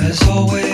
As always.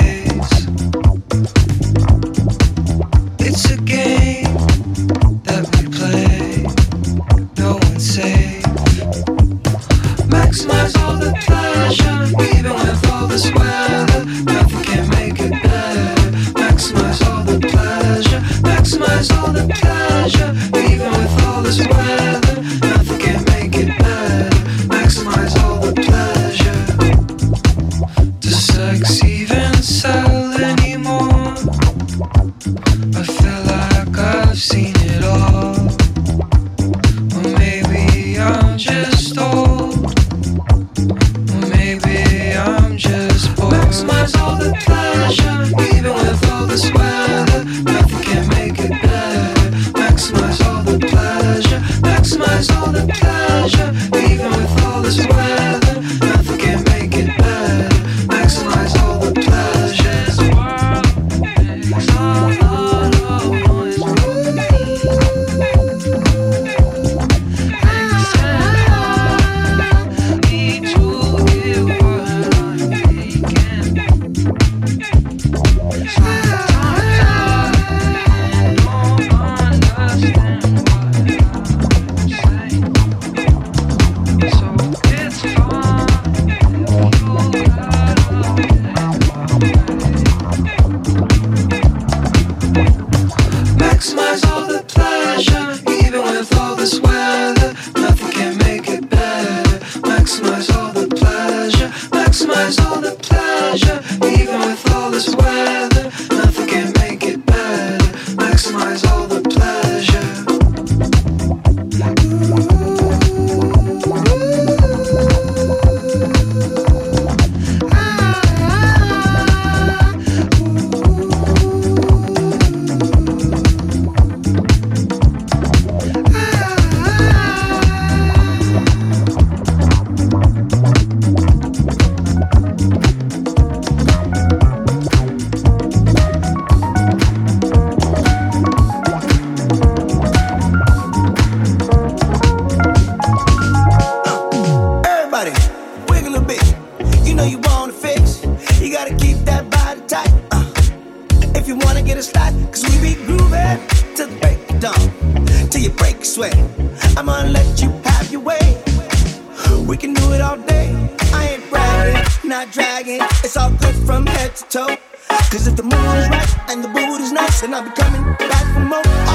and I'll be coming back for more.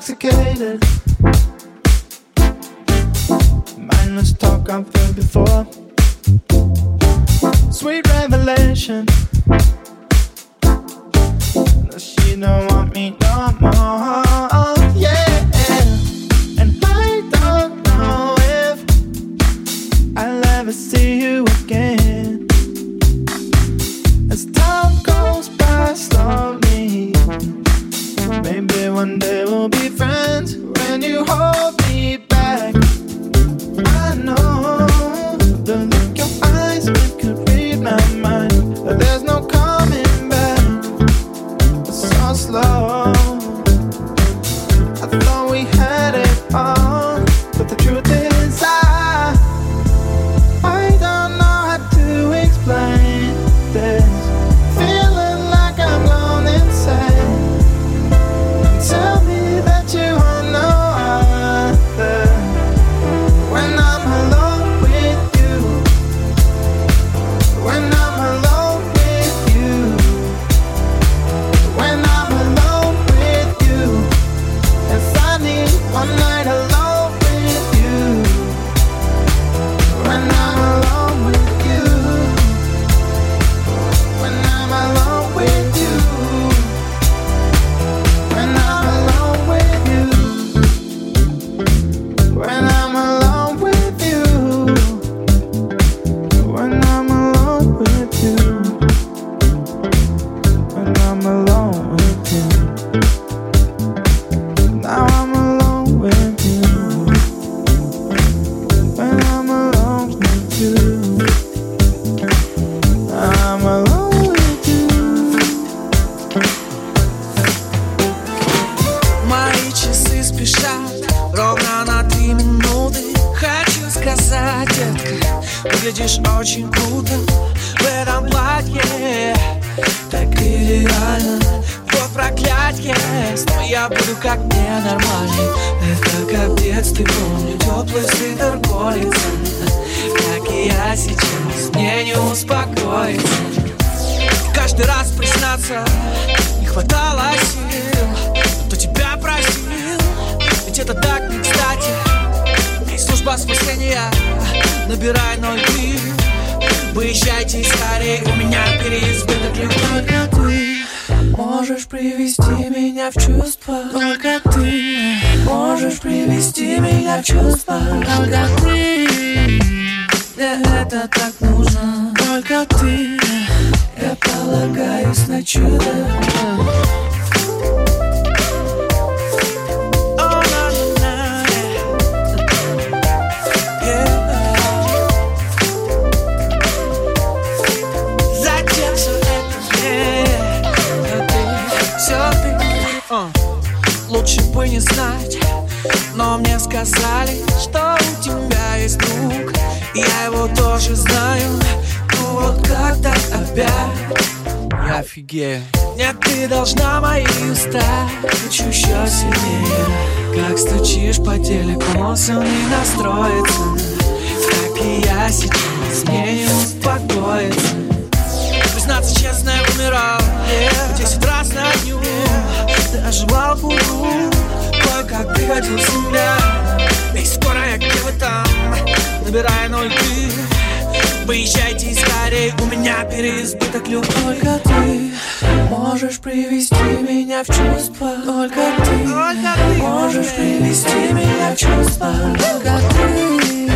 intoxicated. Mindless talk I've heard before. Sweet revelation. Does she know Только ты, мне это так нужно. Только ты, я полагаюсь на чудо. А а. Лучше бы не знать Но мне сказали, тоже знаю Ну вот как так опять. Я офигею. Нет, ты должна мои уста Хочу еще сильнее. Как стучишь по телеку Он не настроится. Как и я сейчас Не успокоится. Признаться честно, я умирал. Десять раз на дню yeah. Ты оживал пуру Кое-как приходил с нуля. И скоро я где-то там Набирая ноль ты Выезжайте скорее, у меня переизбыток любви Только ты можешь привести меня в чувство. Только ты, Только ты можешь привести меня в чувство. Только ты, мне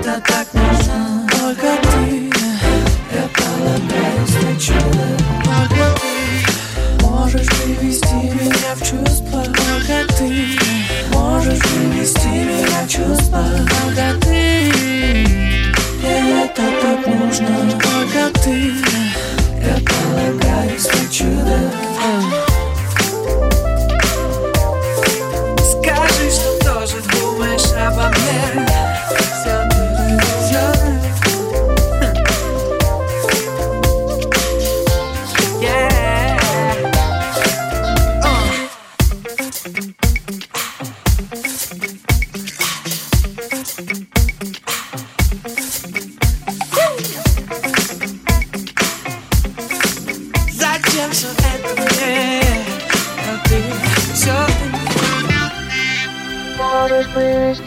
это так нужно. Только ты, я полагаюсь на чудо Только ты можешь привести меня в чувство. Только ты можешь привести меня в чувство. Только ты, это так нужно Только ты, я полагаюсь на чудо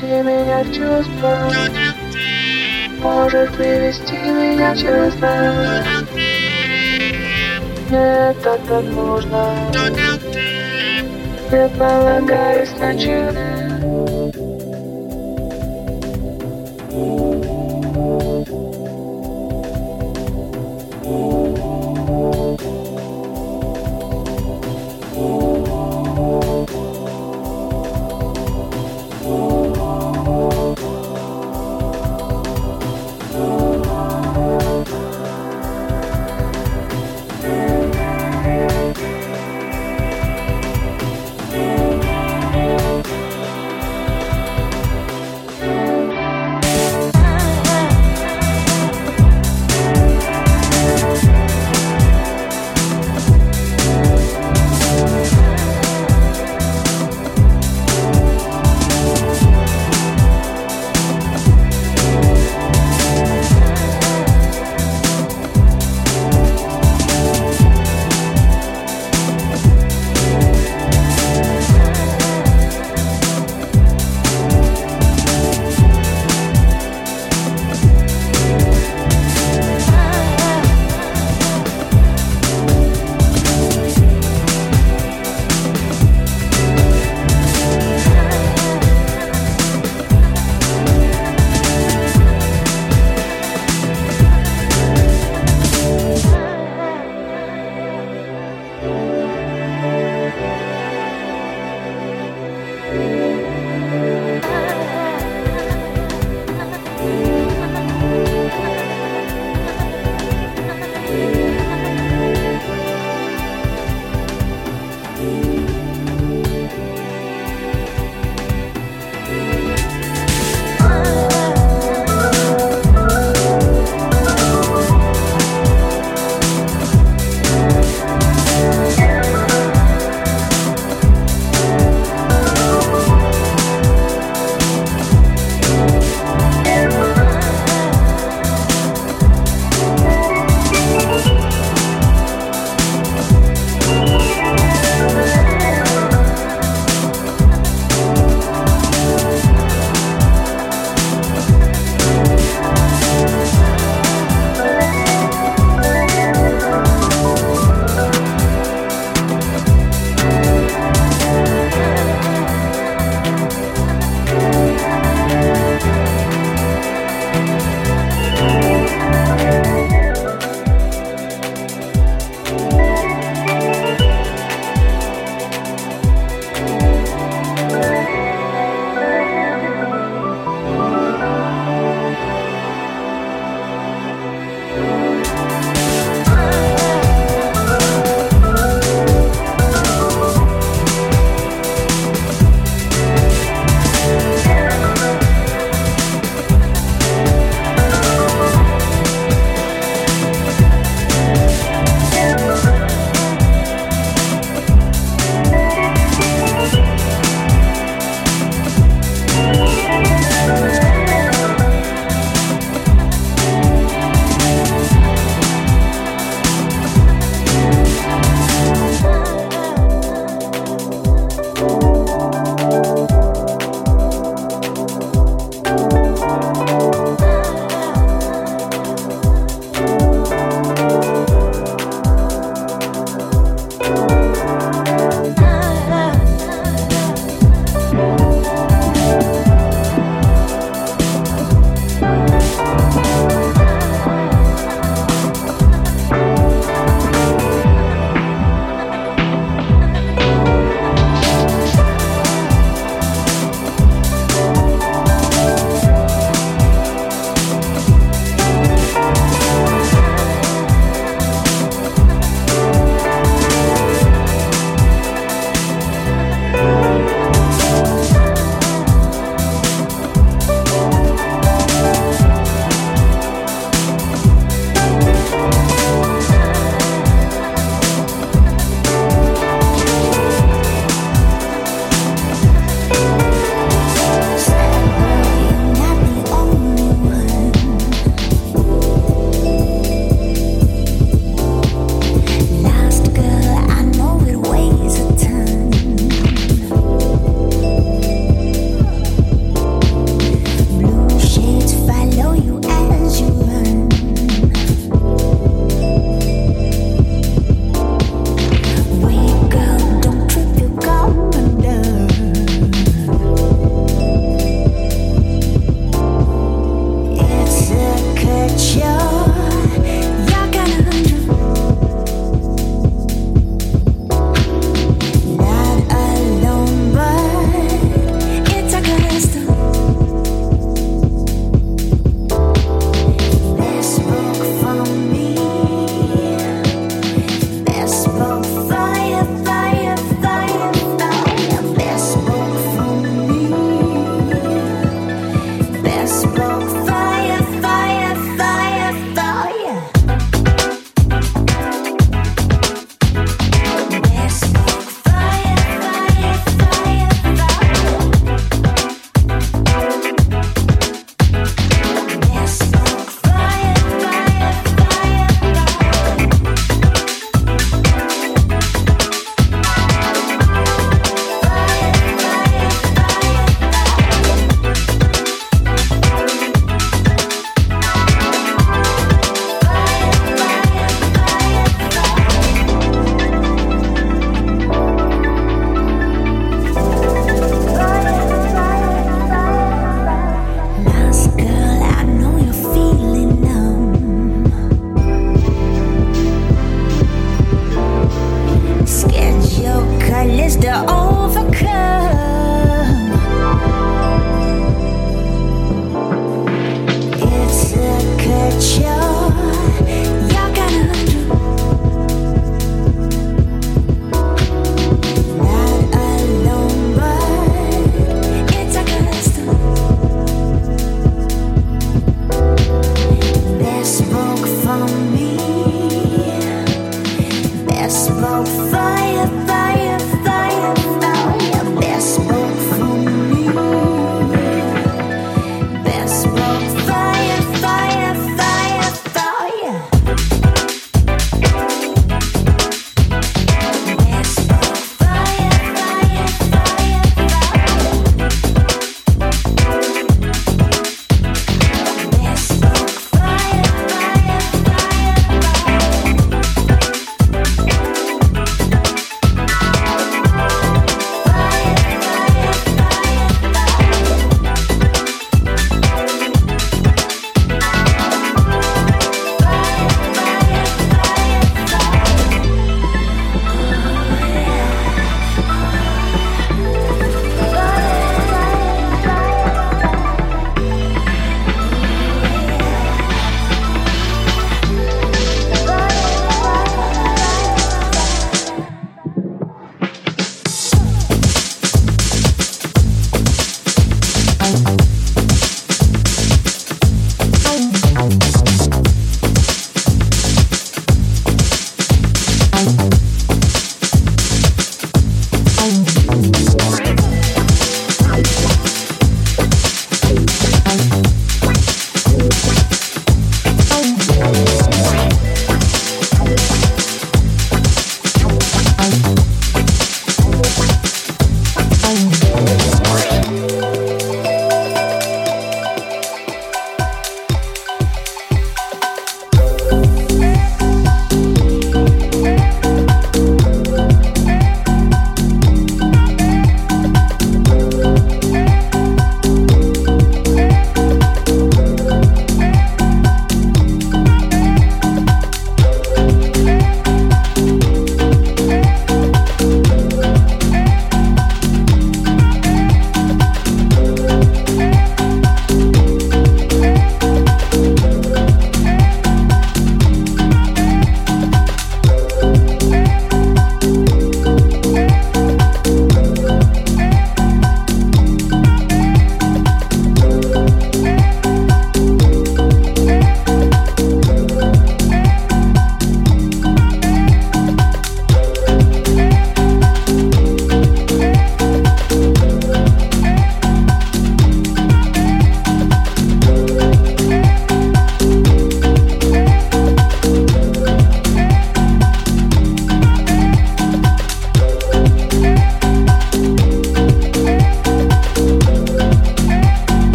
привести меня в чувство. Можешь привести меня в чувство. Мне это так нужно Я полагаюсь на чудо